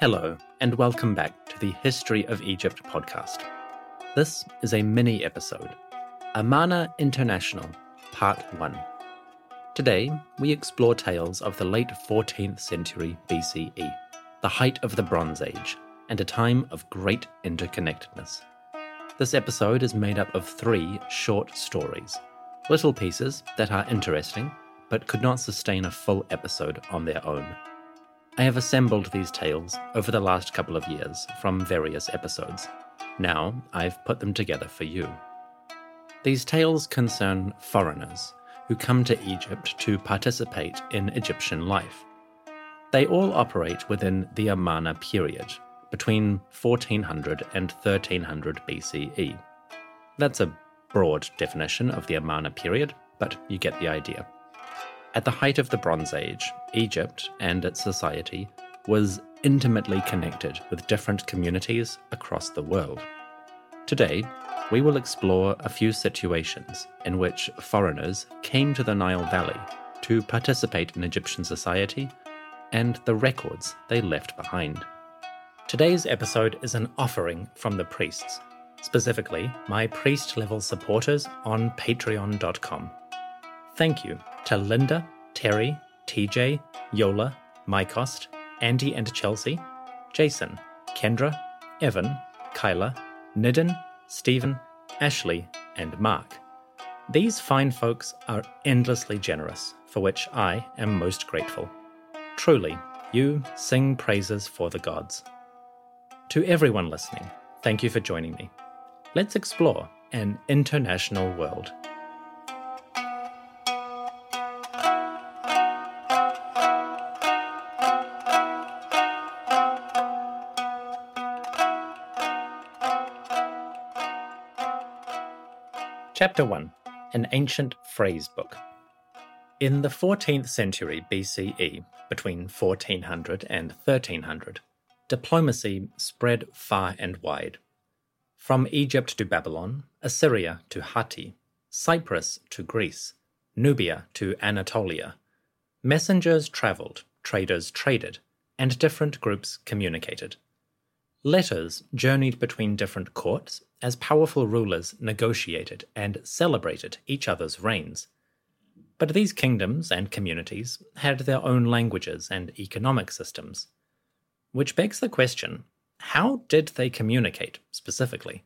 Hello, and welcome back to the History of Egypt podcast. This is a mini episode, Amarna International, Part 1. Today, we explore tales of the late 14th century BCE, the height of the Bronze Age, and a time of great interconnectedness. This episode is made up of three short stories, little pieces that are interesting, but could not sustain a full episode on their own. I have assembled these tales over the last couple of years from various episodes. Now I've put them together for you. These tales concern foreigners who come to Egypt to participate in Egyptian life. They all operate within the Amarna period, between 1400 and 1300 BCE. That's a broad definition of the Amarna period, but you get the idea. At the height of the Bronze Age, Egypt and its society was intimately connected with different communities across the world. Today, we will explore a few situations in which foreigners came to the Nile Valley to participate in Egyptian society and the records they left behind. Today's episode is an offering from the priests, specifically my priest level supporters on patreon.com. Thank you to Linda, Terry, TJ, Yola, Mycost, Andy and Chelsea, Jason, Kendra, Evan, Kyla, Nidden, Stephen, Ashley, and Mark. These fine folks are endlessly generous, for which I am most grateful. Truly, you sing praises for the gods. To everyone listening, thank you for joining me. Let's explore an international world. Chapter 1 An Ancient Phrase Book. In the 14th century BCE, between 1400 and 1300, diplomacy spread far and wide. From Egypt to Babylon, Assyria to Hatti, Cyprus to Greece, Nubia to Anatolia, messengers travelled, traders traded, and different groups communicated. Letters journeyed between different courts as powerful rulers negotiated and celebrated each other's reigns. But these kingdoms and communities had their own languages and economic systems. Which begs the question how did they communicate specifically?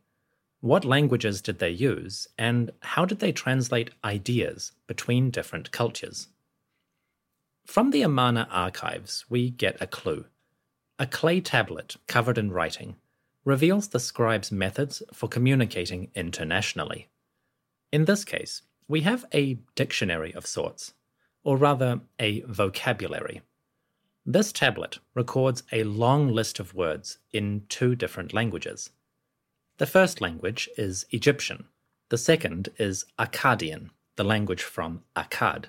What languages did they use, and how did they translate ideas between different cultures? From the Amarna archives, we get a clue. A clay tablet covered in writing reveals the scribe's methods for communicating internationally. In this case, we have a dictionary of sorts, or rather, a vocabulary. This tablet records a long list of words in two different languages. The first language is Egyptian, the second is Akkadian, the language from Akkad.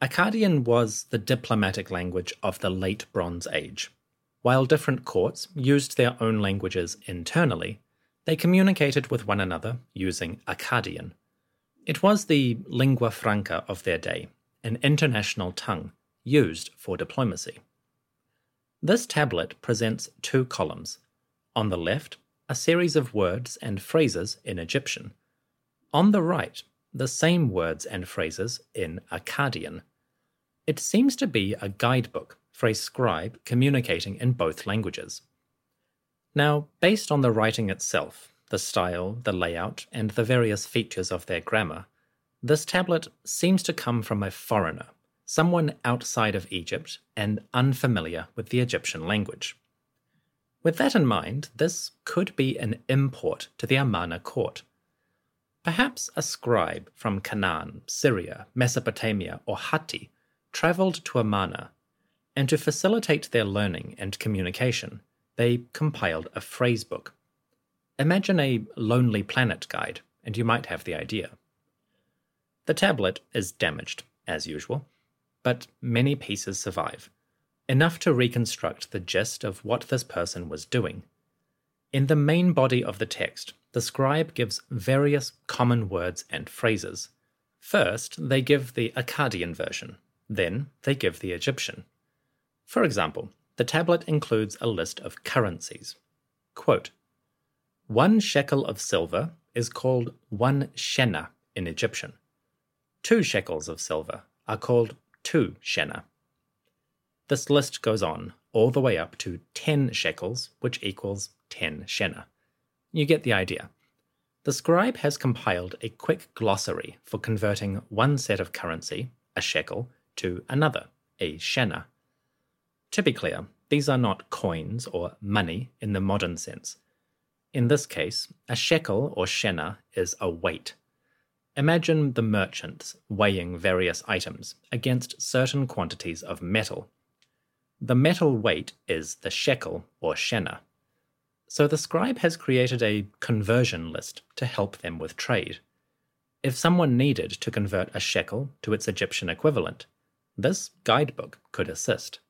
Akkadian was the diplomatic language of the late Bronze Age. While different courts used their own languages internally, they communicated with one another using Akkadian. It was the lingua franca of their day, an international tongue used for diplomacy. This tablet presents two columns. On the left, a series of words and phrases in Egyptian. On the right, the same words and phrases in Akkadian. It seems to be a guidebook a scribe communicating in both languages. Now, based on the writing itself, the style, the layout, and the various features of their grammar, this tablet seems to come from a foreigner, someone outside of Egypt and unfamiliar with the Egyptian language. With that in mind, this could be an import to the Amarna court. Perhaps a scribe from Canaan, Syria, Mesopotamia, or Hatti travelled to Amarna, and to facilitate their learning and communication, they compiled a phrase book. Imagine a Lonely Planet guide, and you might have the idea. The tablet is damaged, as usual, but many pieces survive, enough to reconstruct the gist of what this person was doing. In the main body of the text, the scribe gives various common words and phrases. First, they give the Akkadian version, then, they give the Egyptian. For example, the tablet includes a list of currencies. Quote, one shekel of silver is called one shena in Egyptian. Two shekels of silver are called two shena. This list goes on all the way up to 10 shekels, which equals 10 shena. You get the idea. The scribe has compiled a quick glossary for converting one set of currency, a shekel, to another, a shena. To be clear, these are not coins or money in the modern sense. In this case, a shekel or shena is a weight. Imagine the merchants weighing various items against certain quantities of metal. The metal weight is the shekel or shena. So the scribe has created a conversion list to help them with trade. If someone needed to convert a shekel to its Egyptian equivalent, this guidebook could assist.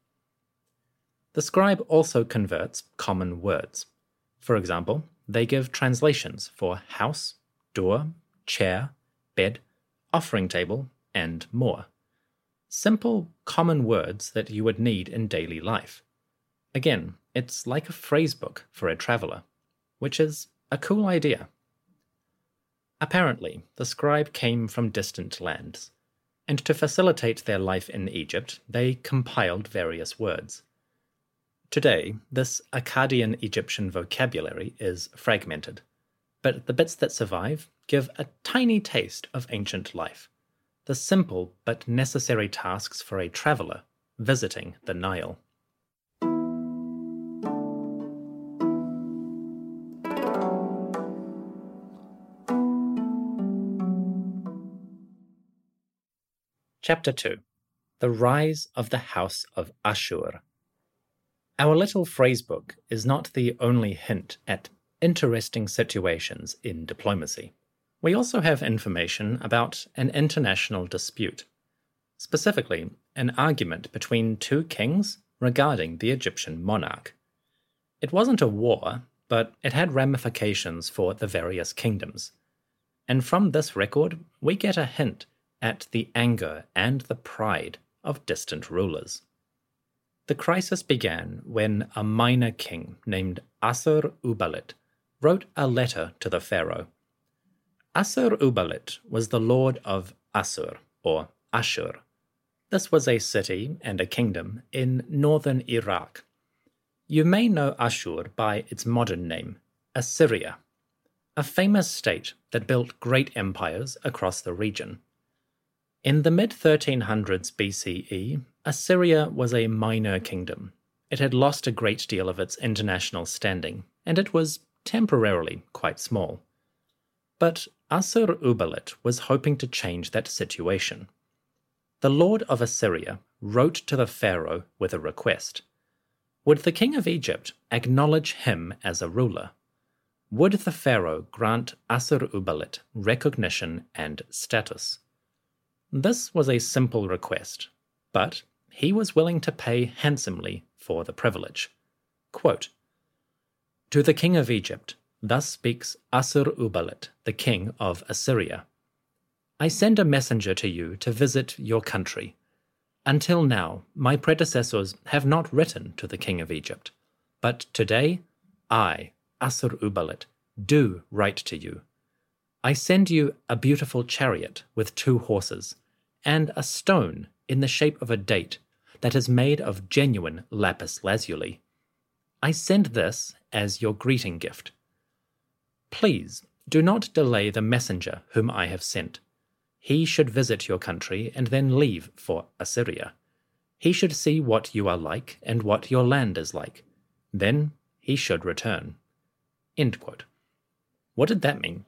The scribe also converts common words. For example, they give translations for house, door, chair, bed, offering table, and more. Simple, common words that you would need in daily life. Again, it's like a phrase book for a traveller, which is a cool idea. Apparently, the scribe came from distant lands, and to facilitate their life in Egypt, they compiled various words. Today, this Akkadian Egyptian vocabulary is fragmented, but the bits that survive give a tiny taste of ancient life, the simple but necessary tasks for a traveller visiting the Nile. Chapter 2 The Rise of the House of Ashur. Our little phrasebook is not the only hint at interesting situations in diplomacy. We also have information about an international dispute, specifically, an argument between two kings regarding the Egyptian monarch. It wasn't a war, but it had ramifications for the various kingdoms. And from this record, we get a hint at the anger and the pride of distant rulers. The crisis began when a minor king named Assur Uballit wrote a letter to the pharaoh. Assur Uballit was the lord of Assur, or Ashur. This was a city and a kingdom in northern Iraq. You may know Ashur by its modern name, Assyria, a famous state that built great empires across the region. In the mid 1300s BCE, Assyria was a minor kingdom. It had lost a great deal of its international standing, and it was temporarily quite small. But Assur Uballit was hoping to change that situation. The lord of Assyria wrote to the pharaoh with a request. Would the king of Egypt acknowledge him as a ruler? Would the pharaoh grant Assur Uballit recognition and status? This was a simple request, but he was willing to pay handsomely for the privilege. Quote, to the king of Egypt, thus speaks Assur Uballit, the king of Assyria I send a messenger to you to visit your country. Until now, my predecessors have not written to the king of Egypt, but today, I, Assur Uballit, do write to you. I send you a beautiful chariot with two horses and a stone in the shape of a date that is made of genuine lapis lazuli. I send this as your greeting gift. Please do not delay the messenger whom I have sent. He should visit your country and then leave for Assyria. He should see what you are like and what your land is like. Then he should return. What did that mean?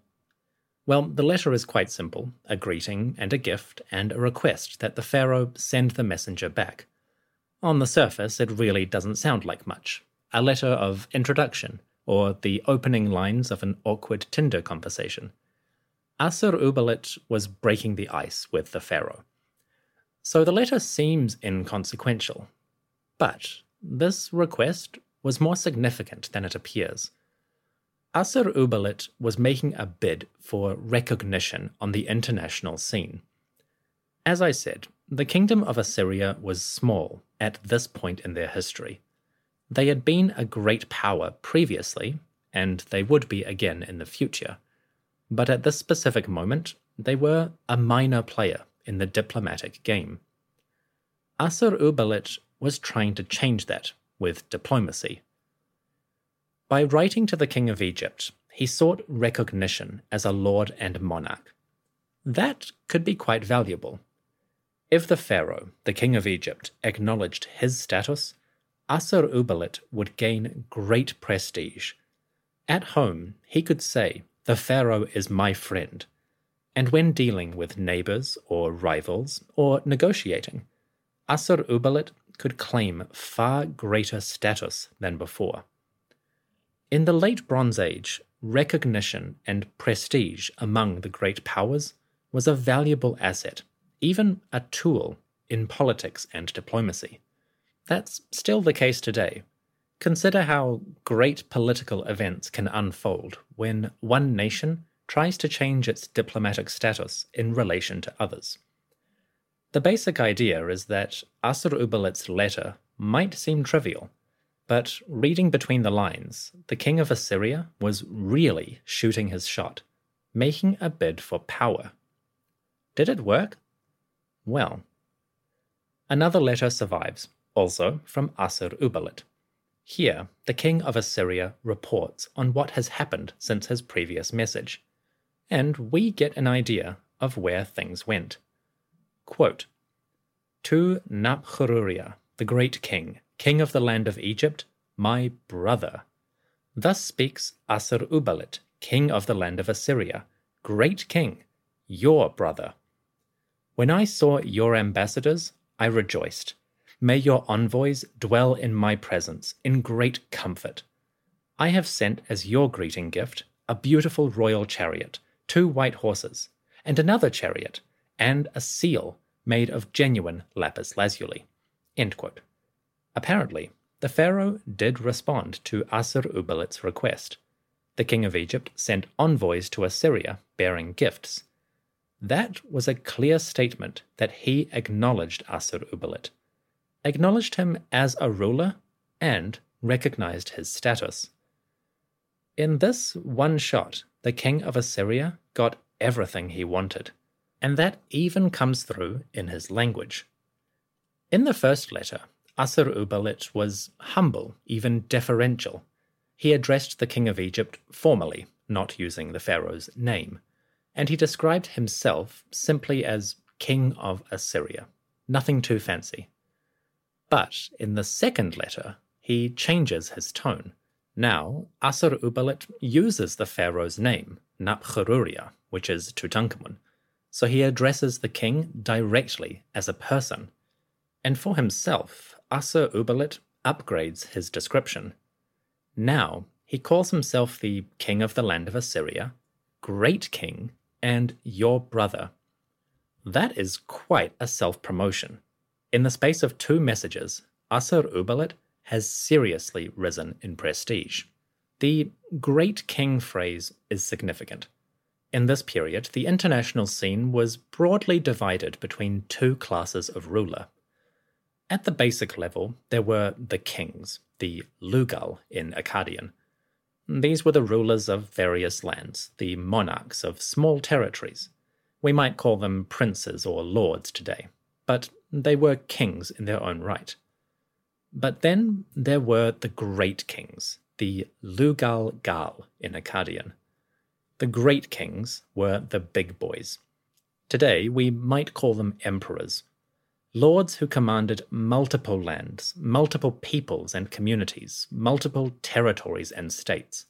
Well, the letter is quite simple a greeting and a gift and a request that the Pharaoh send the messenger back. On the surface, it really doesn't sound like much a letter of introduction, or the opening lines of an awkward Tinder conversation. Assur-uballit was breaking the ice with the Pharaoh. So the letter seems inconsequential, but this request was more significant than it appears. Assur-uballit was making a bid for recognition on the international scene. As I said, the kingdom of Assyria was small at this point in their history. They had been a great power previously, and they would be again in the future. But at this specific moment, they were a minor player in the diplomatic game. Assur-uballit was trying to change that with diplomacy. By writing to the king of Egypt, he sought recognition as a lord and monarch. That could be quite valuable. If the pharaoh, the king of Egypt, acknowledged his status, Assur-uballit would gain great prestige. At home, he could say, The pharaoh is my friend. And when dealing with neighbors or rivals or negotiating, Assur-uballit could claim far greater status than before. In the late Bronze Age, recognition and prestige among the great powers was a valuable asset, even a tool in politics and diplomacy. That's still the case today. Consider how great political events can unfold when one nation tries to change its diplomatic status in relation to others. The basic idea is that Assur-uballit's letter might seem trivial, but reading between the lines, the king of Assyria was really shooting his shot, making a bid for power. Did it work? Well. Another letter survives, also from Assur-uballit. Here, the king of Assyria reports on what has happened since his previous message, and we get an idea of where things went. Quote, to Nabkhruria, the great king, king of the land of Egypt, my brother. Thus speaks Assur-uballit, king of the land of Assyria, great king, your brother. When I saw your ambassadors, I rejoiced. May your envoys dwell in my presence in great comfort. I have sent as your greeting gift a beautiful royal chariot, two white horses, and another chariot, and a seal made of genuine lapis lazuli. Apparently, the pharaoh did respond to Assur-uballit's request. The king of Egypt sent envoys to Assyria bearing gifts. That was a clear statement that he acknowledged Assur-uballit, acknowledged him as a ruler, and recognized his status. In this one shot, the king of Assyria got everything he wanted and that even comes through in his language. In the first letter, Assur-uballit was humble, even deferential. He addressed the king of Egypt formally, not using the pharaoh's name, and he described himself simply as king of Assyria. Nothing too fancy. But in the second letter, he changes his tone. Now, Assur-uballit uses the pharaoh's name, Nabkhruria, which is Tutankhamun, so he addresses the king directly as a person. And for himself, Assur-uballit upgrades his description. Now, he calls himself the king of the land of Assyria, great king, and your brother. That is quite a self promotion. In the space of two messages, Assur-uballit has seriously risen in prestige. The great king phrase is significant. In this period, the international scene was broadly divided between two classes of ruler. At the basic level, there were the kings, the Lugal in Akkadian. These were the rulers of various lands, the monarchs of small territories. We might call them princes or lords today, but they were kings in their own right. But then there were the great kings, the Lugal Gal in Akkadian. The great kings were the big boys. Today, we might call them emperors. Lords who commanded multiple lands, multiple peoples and communities, multiple territories and states.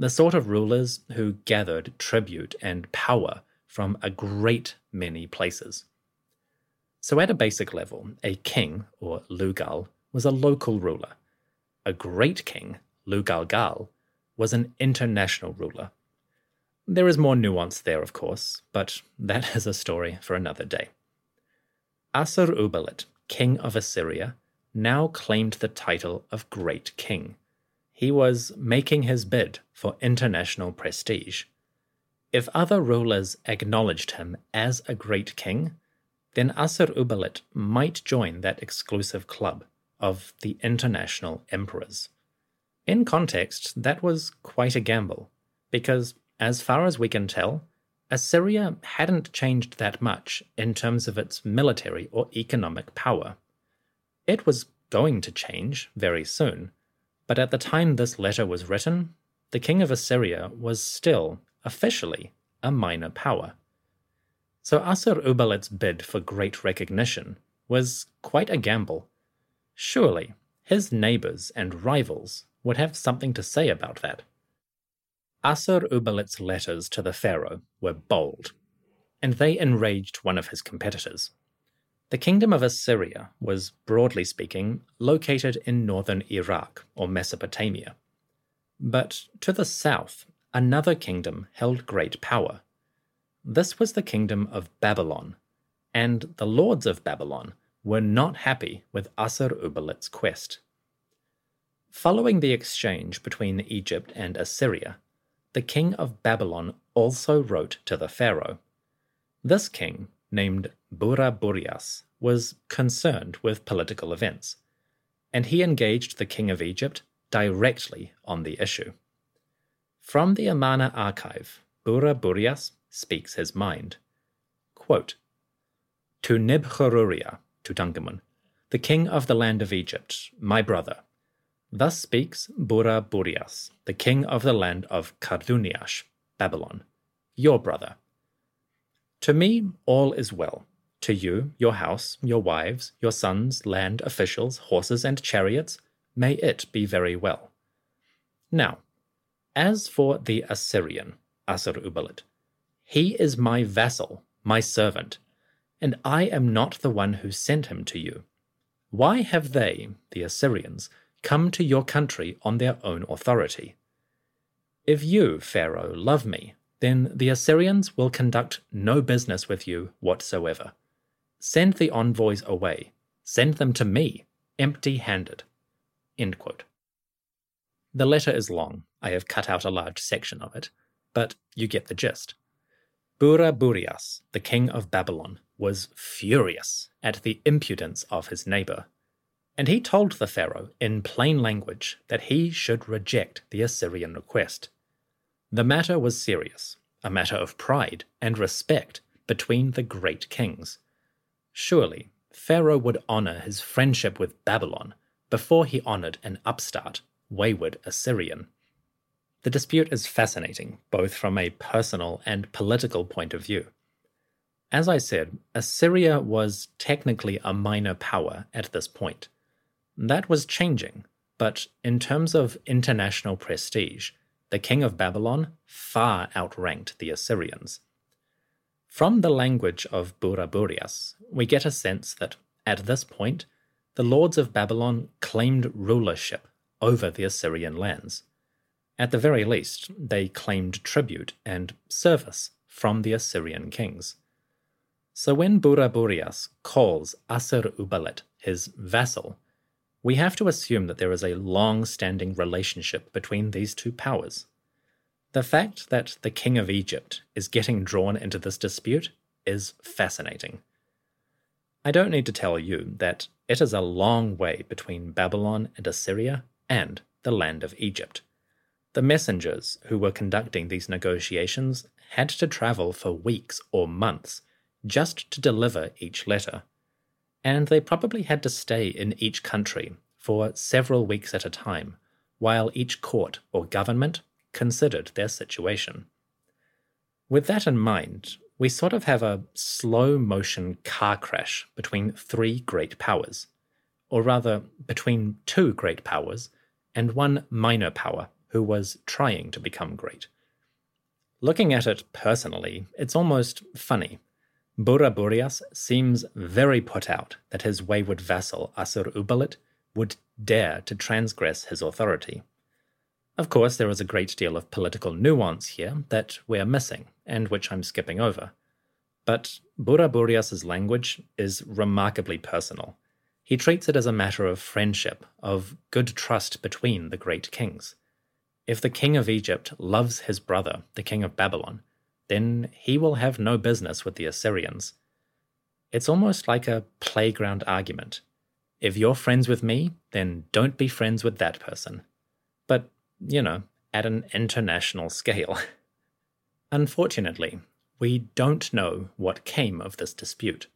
the sort of rulers who gathered tribute and power from a great many places. So, at a basic level, a king, or Lugal, was a local ruler. A great king, Lugalgal, was an international ruler. There is more nuance there, of course, but that is a story for another day. Assur-uballit, king of Assyria, now claimed the title of Great King. He was making his bid for international prestige. If other rulers acknowledged him as a great king, then Assur-uballit might join that exclusive club of the international emperors. In context, that was quite a gamble, because, as far as we can tell, Assyria hadn't changed that much in terms of its military or economic power. It was going to change very soon, but at the time this letter was written, the king of Assyria was still, officially, a minor power. So Assur-uballit's bid for great recognition was quite a gamble. Surely, his neighbors and rivals would have something to say about that. Assur-uballit's letters to the pharaoh were bold, and they enraged one of his competitors. The kingdom of Assyria was, broadly speaking, located in northern Iraq or Mesopotamia. But to the south, another kingdom held great power. This was the kingdom of Babylon, and the lords of Babylon were not happy with Assur-uballit's quest. Following the exchange between Egypt and Assyria, the king of Babylon also wrote to the pharaoh. This king, named Burnaburiash, was concerned with political events, and he engaged the king of Egypt directly on the issue. From the Amarna archive, Burnaburiash speaks his mind. Quote, to Nibcharuria, Tutankhamun, the king of the land of Egypt, my brother, Thus speaks Burnaburiash, the king of the land of Karduniash, Babylon, your brother. To me, all is well. To you, your house, your wives, your sons, land, officials, horses, and chariots, may it be very well. Now, as for the Assyrian, Assur Uballit, he is my vassal, my servant, and I am not the one who sent him to you. Why have they, the Assyrians, come to your country on their own authority. If you, Pharaoh, love me, then the Assyrians will conduct no business with you whatsoever. Send the envoys away. Send them to me, empty handed. The letter is long. I have cut out a large section of it, but you get the gist. Burnaburiash, the king of Babylon, was furious at the impudence of his neighbor and he told the Pharaoh in plain language that he should reject the Assyrian request. The matter was serious, a matter of pride and respect between the great kings. Surely, Pharaoh would honor his friendship with Babylon before he honored an upstart, wayward Assyrian. The dispute is fascinating, both from a personal and political point of view. As I said, Assyria was technically a minor power at this point that was changing, but in terms of international prestige, the king of Babylon far outranked the Assyrians. From the language of Burnaburiash, we get a sense that, at this point, the lords of Babylon claimed rulership over the Assyrian lands. At the very least, they claimed tribute and service from the Assyrian kings. So when Burnaburiash calls Assur-uballit his vassal, we have to assume that there is a long standing relationship between these two powers. The fact that the king of Egypt is getting drawn into this dispute is fascinating. I don't need to tell you that it is a long way between Babylon and Assyria and the land of Egypt. The messengers who were conducting these negotiations had to travel for weeks or months just to deliver each letter and they probably had to stay in each country for several weeks at a time, while each court or government considered their situation. With that in mind, we sort of have a slow motion car crash between three great powers, or rather, between two great powers and one minor power who was trying to become great. Looking at it personally, it's almost funny. Burnaburiash seems very put out that his wayward vassal Assur-uballit would dare to transgress his authority. Of course, there is a great deal of political nuance here that we're missing, and which I'm skipping over. But Burnaburiash's language is remarkably personal. He treats it as a matter of friendship, of good trust between the great kings. If the king of Egypt loves his brother, the king of Babylon, then he will have no business with the Assyrians. It's almost like a playground argument. If you're friends with me, then don't be friends with that person. But, you know, at an international scale. Unfortunately, we don't know what came of this dispute.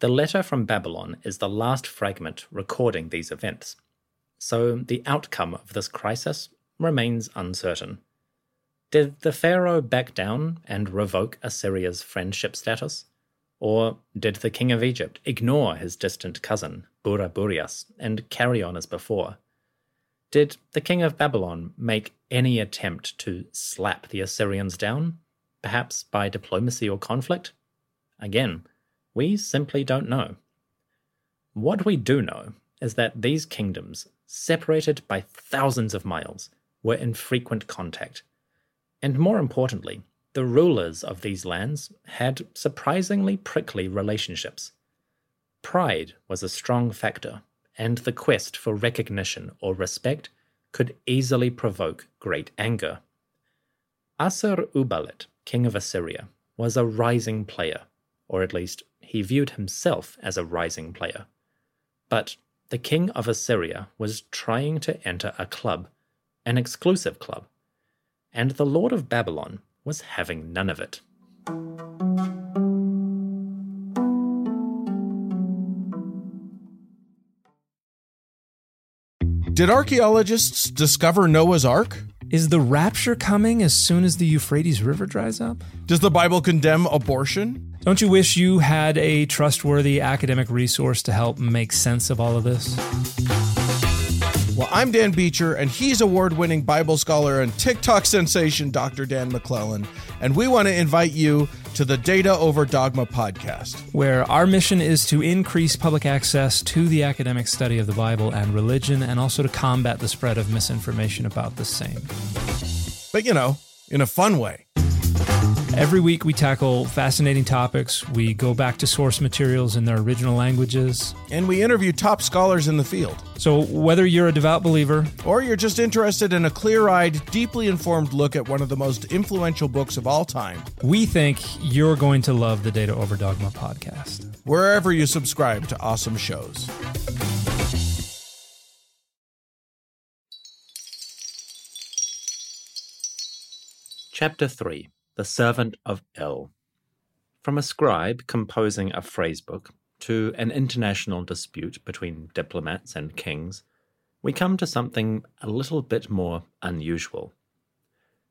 The letter from Babylon is the last fragment recording these events, so the outcome of this crisis remains uncertain. Did the pharaoh back down and revoke Assyria's friendship status? Or did the king of Egypt ignore his distant cousin, Burnaburiash, and carry on as before? Did the king of Babylon make any attempt to slap the Assyrians down, perhaps by diplomacy or conflict? Again, we simply don't know. What we do know is that these kingdoms, separated by thousands of miles, were in frequent contact. And more importantly, the rulers of these lands had surprisingly prickly relationships. Pride was a strong factor, and the quest for recognition or respect could easily provoke great anger. Assur-uballit, king of Assyria, was a rising player, or at least he viewed himself as a rising player. But the king of Assyria was trying to enter a club an exclusive club, and the Lord of Babylon was having none of it. Did archaeologists discover Noah's Ark? Is the rapture coming as soon as the Euphrates River dries up? Does the Bible condemn abortion? Don't you wish you had a trustworthy academic resource to help make sense of all of this? Well, I'm Dan Beecher, and he's award winning Bible scholar and TikTok sensation Dr. Dan McClellan. And we want to invite you to the Data Over Dogma podcast, where our mission is to increase public access to the academic study of the Bible and religion, and also to combat the spread of misinformation about the same. But, you know, in a fun way. Every week, we tackle fascinating topics. We go back to source materials in their original languages. And we interview top scholars in the field. So, whether you're a devout believer, or you're just interested in a clear eyed, deeply informed look at one of the most influential books of all time, we think you're going to love the Data Over Dogma podcast. Wherever you subscribe to awesome shows. Chapter 3 the servant of El. From a scribe composing a phrasebook to an international dispute between diplomats and kings, we come to something a little bit more unusual.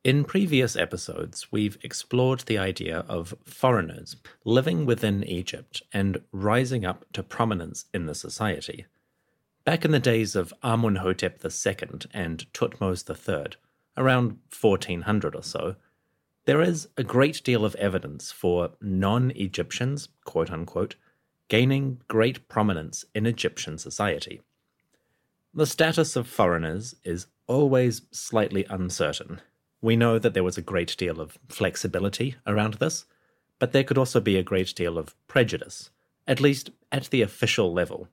In previous episodes, we've explored the idea of foreigners living within Egypt and rising up to prominence in the society. Back in the days of Amunhotep II and Thutmose III, around 1400 or so, there is a great deal of evidence for non Egyptians, quote unquote, gaining great prominence in Egyptian society. The status of foreigners is always slightly uncertain. We know that there was a great deal of flexibility around this, but there could also be a great deal of prejudice, at least at the official level.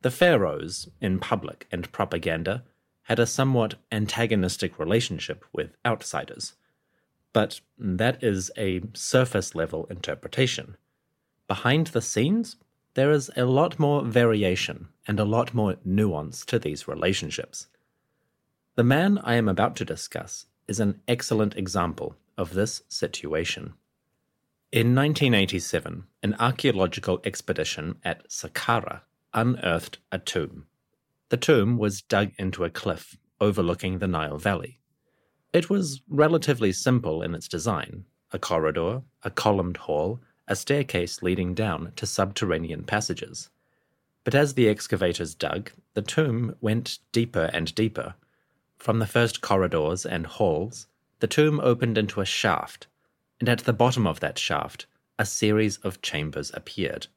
The pharaohs, in public and propaganda, had a somewhat antagonistic relationship with outsiders. But that is a surface level interpretation. Behind the scenes, there is a lot more variation and a lot more nuance to these relationships. The man I am about to discuss is an excellent example of this situation. In 1987, an archaeological expedition at Saqqara unearthed a tomb. The tomb was dug into a cliff overlooking the Nile Valley. It was relatively simple in its design a corridor, a columned hall, a staircase leading down to subterranean passages. But as the excavators dug, the tomb went deeper and deeper. From the first corridors and halls, the tomb opened into a shaft, and at the bottom of that shaft, a series of chambers appeared.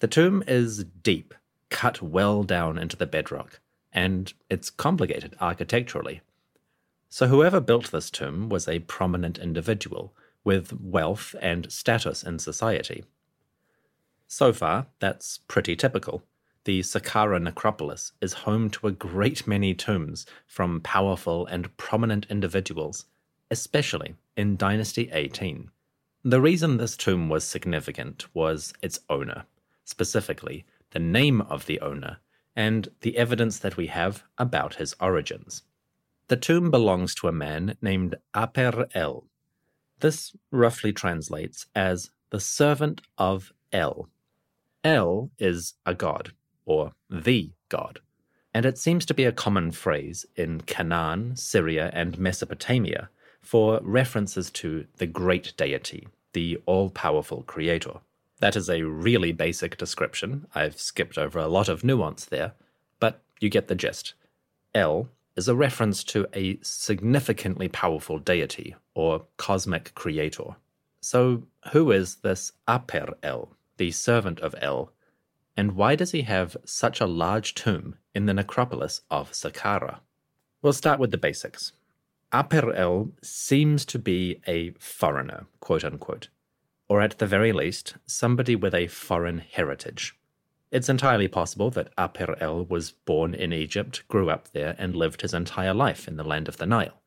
The tomb is deep, cut well down into the bedrock, and it's complicated architecturally. So, whoever built this tomb was a prominent individual with wealth and status in society. So far, that's pretty typical. The Saqqara necropolis is home to a great many tombs from powerful and prominent individuals, especially in Dynasty 18. The reason this tomb was significant was its owner, specifically the name of the owner and the evidence that we have about his origins. The tomb belongs to a man named Aper El. This roughly translates as the servant of El. El is a god, or the god, and it seems to be a common phrase in Canaan, Syria, and Mesopotamia for references to the great deity, the all powerful creator. That is a really basic description. I've skipped over a lot of nuance there, but you get the gist. El is a reference to a significantly powerful deity or cosmic creator. So, who is this Aper El, the servant of El, and why does he have such a large tomb in the necropolis of Saqqara? We'll start with the basics. Aper El seems to be a foreigner, quote unquote or at the very least, somebody with a foreign heritage. It's entirely possible that Aper El was born in Egypt, grew up there, and lived his entire life in the land of the Nile.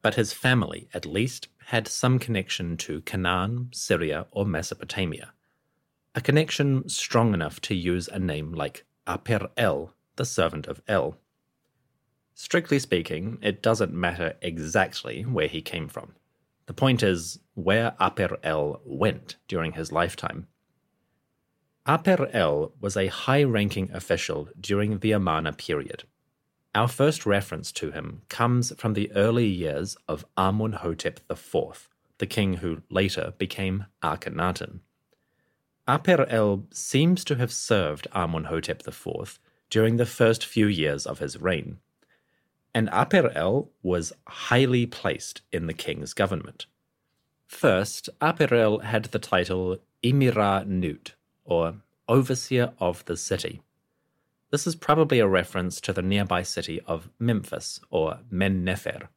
But his family, at least, had some connection to Canaan, Syria, or Mesopotamia. A connection strong enough to use a name like Aper El, the servant of El. Strictly speaking, it doesn't matter exactly where he came from. The point is where Aper El went during his lifetime. Aper El was a high ranking official during the Amarna period. Our first reference to him comes from the early years of Amunhotep IV, the king who later became Akhenaten. Aper El seems to have served Amunhotep IV during the first few years of his reign and Aper El was highly placed in the king's government. First, Aper El had the title Emira Nut, or Overseer of the City. This is probably a reference to the nearby city of Memphis, or Men Nefer.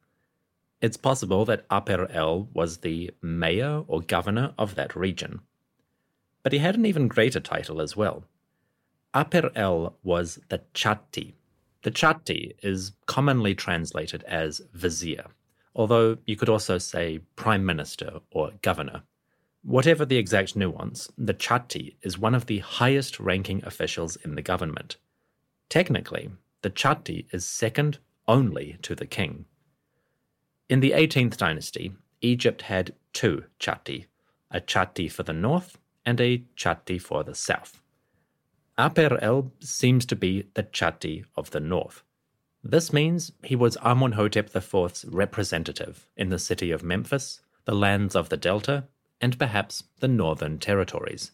It's possible that Aper El was the mayor or governor of that region. But he had an even greater title as well. Aper El was the Chatti, the chatti is commonly translated as vizier, although you could also say prime minister or governor. Whatever the exact nuance, the chatti is one of the highest ranking officials in the government. Technically, the chatti is second only to the king. In the 18th dynasty, Egypt had two chatti, a chatti for the north and a chatti for the south. Aper El seems to be the Chatti of the north. This means he was Amunhotep IV's representative in the city of Memphis, the lands of the Delta, and perhaps the northern territories.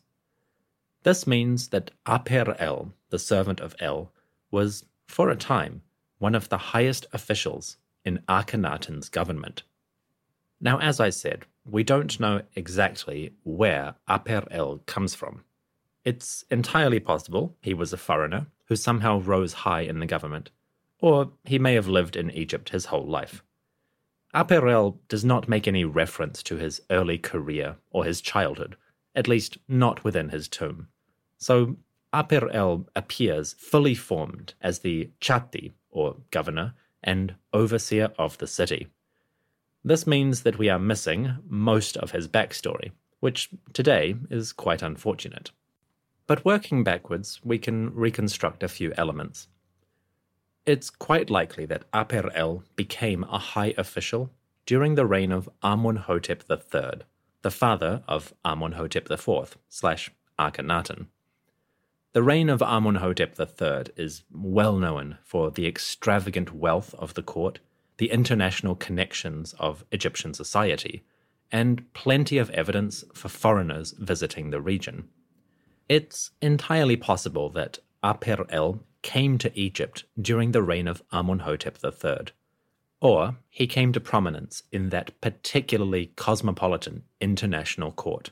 This means that Aper El, the servant of El, was, for a time, one of the highest officials in Akhenaten's government. Now, as I said, we don't know exactly where Aper El comes from. It's entirely possible he was a foreigner who somehow rose high in the government, or he may have lived in Egypt his whole life. Aper El does not make any reference to his early career or his childhood, at least not within his tomb. So Aper El appears fully formed as the chatti, or governor, and overseer of the city. This means that we are missing most of his backstory, which today is quite unfortunate. But working backwards, we can reconstruct a few elements. It's quite likely that Aper El became a high official during the reign of Amunhotep III, the father of Amunhotep IV slash Akhenaten. The reign of Amunhotep III is well known for the extravagant wealth of the court, the international connections of Egyptian society, and plenty of evidence for foreigners visiting the region. It's entirely possible that Aper El came to Egypt during the reign of Amunhotep III. or he came to prominence in that particularly cosmopolitan international court.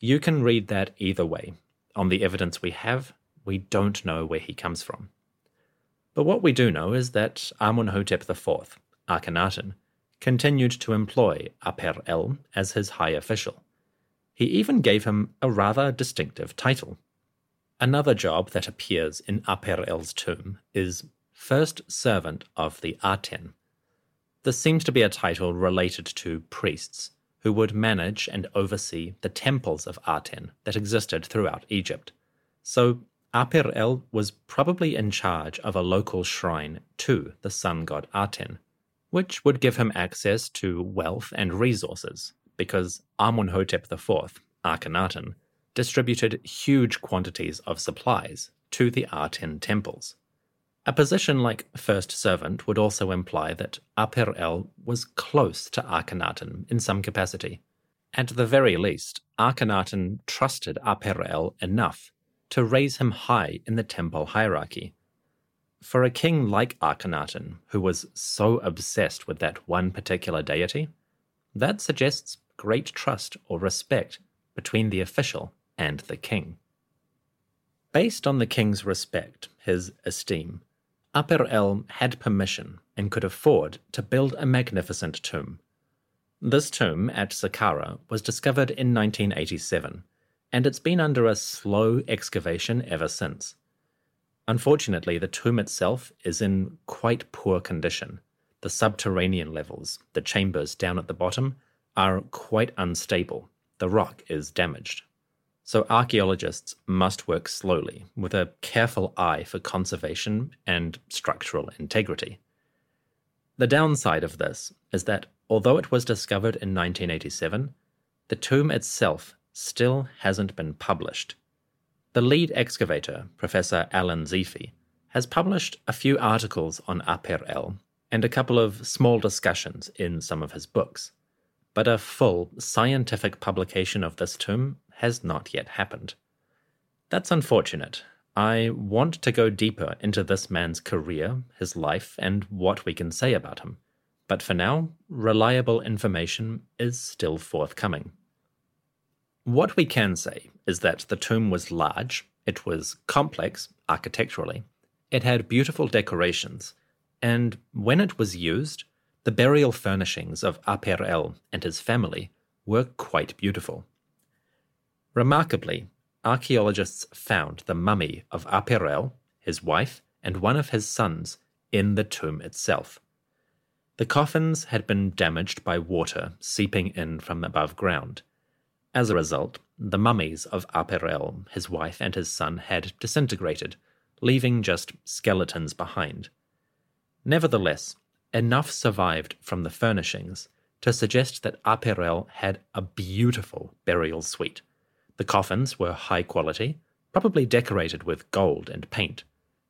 You can read that either way. On the evidence we have, we don't know where he comes from. But what we do know is that Amunhotep IV, Akhenaten, continued to employ Aper El as his high official. He even gave him a rather distinctive title. Another job that appears in Aper El's tomb is First Servant of the Aten. This seems to be a title related to priests who would manage and oversee the temples of Aten that existed throughout Egypt. So Aper El was probably in charge of a local shrine to the sun god Aten, which would give him access to wealth and resources because Amunhotep IV, Akhenaten, distributed huge quantities of supplies to the Aten temples. A position like first servant would also imply that Aper El was close to Akhenaten in some capacity. At the very least, Akhenaten trusted Aper El enough to raise him high in the temple hierarchy. For a king like Akhenaten, who was so obsessed with that one particular deity, that suggests great trust or respect between the official and the king. Based on the king's respect, his esteem, Aper El had permission and could afford to build a magnificent tomb. This tomb at Saqqara was discovered in 1987, and it's been under a slow excavation ever since. Unfortunately, the tomb itself is in quite poor condition. The subterranean levels, the chambers down at the bottom, are quite unstable. The rock is damaged. So archaeologists must work slowly, with a careful eye for conservation and structural integrity. The downside of this is that although it was discovered in 1987, the tomb itself still hasn't been published. The lead excavator, Professor Alain Zivie, has published a few articles on Aper El and a couple of small discussions in some of his books, but a full scientific publication of this tomb has not yet happened. That's unfortunate. I want to go deeper into this man's career, his life, and what we can say about him. But for now, reliable information is still forthcoming. What we can say is that the tomb was large, it was complex architecturally, it had beautiful decorations, and when it was used, the burial furnishings of Aper El and his family were quite beautiful. Remarkably, archaeologists found the mummy of Aper El, his wife, and one of his sons in the tomb itself. The coffins had been damaged by water seeping in from above ground. As a result, the mummies of Aper El, his wife, and his son had disintegrated, leaving just skeletons behind. Nevertheless, enough survived from the furnishings to suggest that Aper El had a beautiful burial suite the coffins were high quality, probably decorated with gold and paint.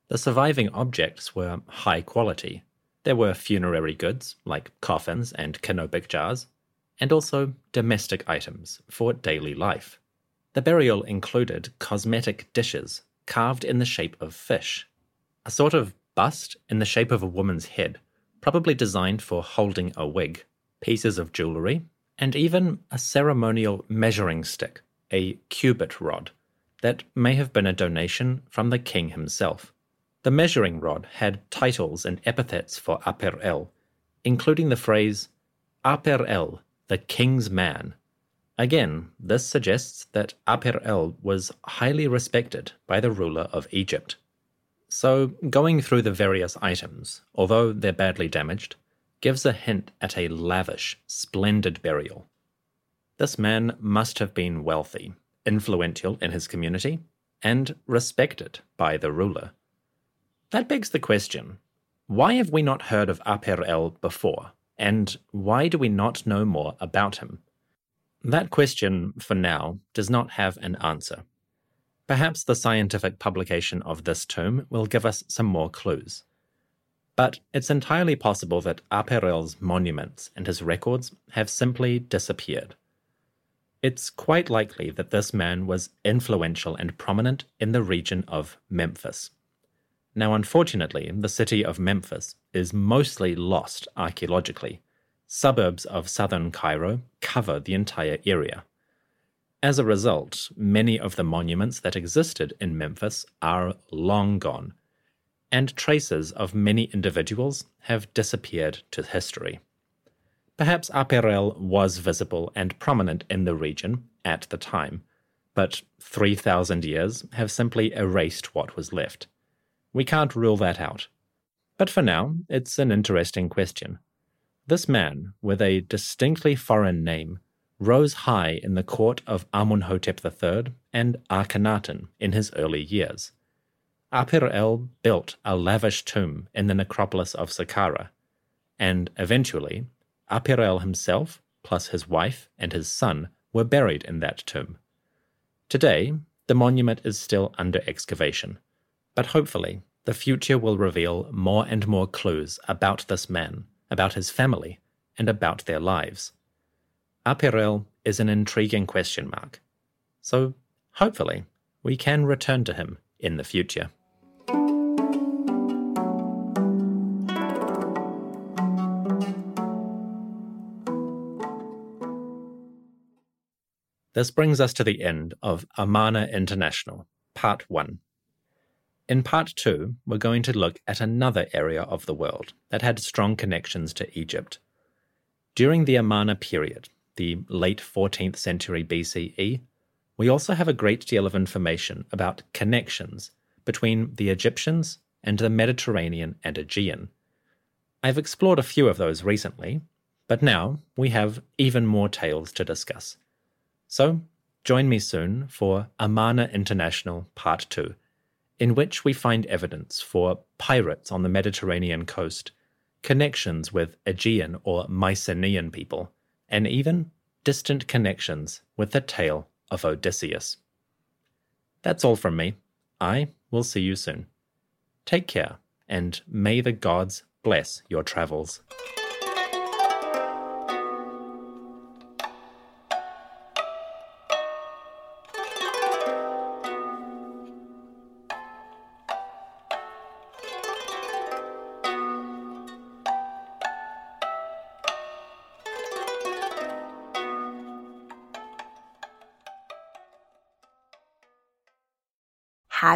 The surviving objects were high quality. There were funerary goods, like coffins and canopic jars, and also domestic items for daily life. The burial included cosmetic dishes carved in the shape of fish, a sort of bust in the shape of a woman's head, probably designed for holding a wig, pieces of jewelry, and even a ceremonial measuring stick a cubit rod that may have been a donation from the king himself. The measuring rod had titles and epithets for Aper El, including the phrase Aper El, the king's man. Again, this suggests that Aper El was highly respected by the ruler of Egypt. So, going through the various items, although they're badly damaged, gives a hint at a lavish, splendid burial. This man must have been wealthy, influential in his community, and respected by the ruler. That begs the question why have we not heard of Aper El before, and why do we not know more about him? That question, for now, does not have an answer. Perhaps the scientific publication of this tome will give us some more clues. But it's entirely possible that Aperel's monuments and his records have simply disappeared. It's quite likely that this man was influential and prominent in the region of Memphis. Now, unfortunately, the city of Memphis is mostly lost archaeologically. Suburbs of southern Cairo cover the entire area. As a result, many of the monuments that existed in Memphis are long gone, and traces of many individuals have disappeared to history. Perhaps Aperel was visible and prominent in the region at the time, but 3,000 years have simply erased what was left. We can't rule that out. But for now, it's an interesting question. This man, with a distinctly foreign name, rose high in the court of Amunhotep III and Akhenaten in his early years. Apir-el built a lavish tomb in the necropolis of Saqqara, and eventually, Apir-el himself, plus his wife and his son, were buried in that tomb. Today, the monument is still under excavation, but hopefully, the future will reveal more and more clues about this man, about his family, and about their lives. Apir-el is an intriguing question mark. So, hopefully, we can return to him in the future. This brings us to the end of Amarna International, Part 1. In Part 2, we're going to look at another area of the world that had strong connections to Egypt. During the Amarna period, the late 14th century BCE, we also have a great deal of information about connections between the Egyptians and the Mediterranean and Aegean. I've explored a few of those recently, but now we have even more tales to discuss. So, join me soon for Amarna International Part 2, in which we find evidence for pirates on the Mediterranean coast, connections with Aegean or Mycenaean people, and even distant connections with the tale of Odysseus. That's all from me. I will see you soon. Take care, and may the gods bless your travels.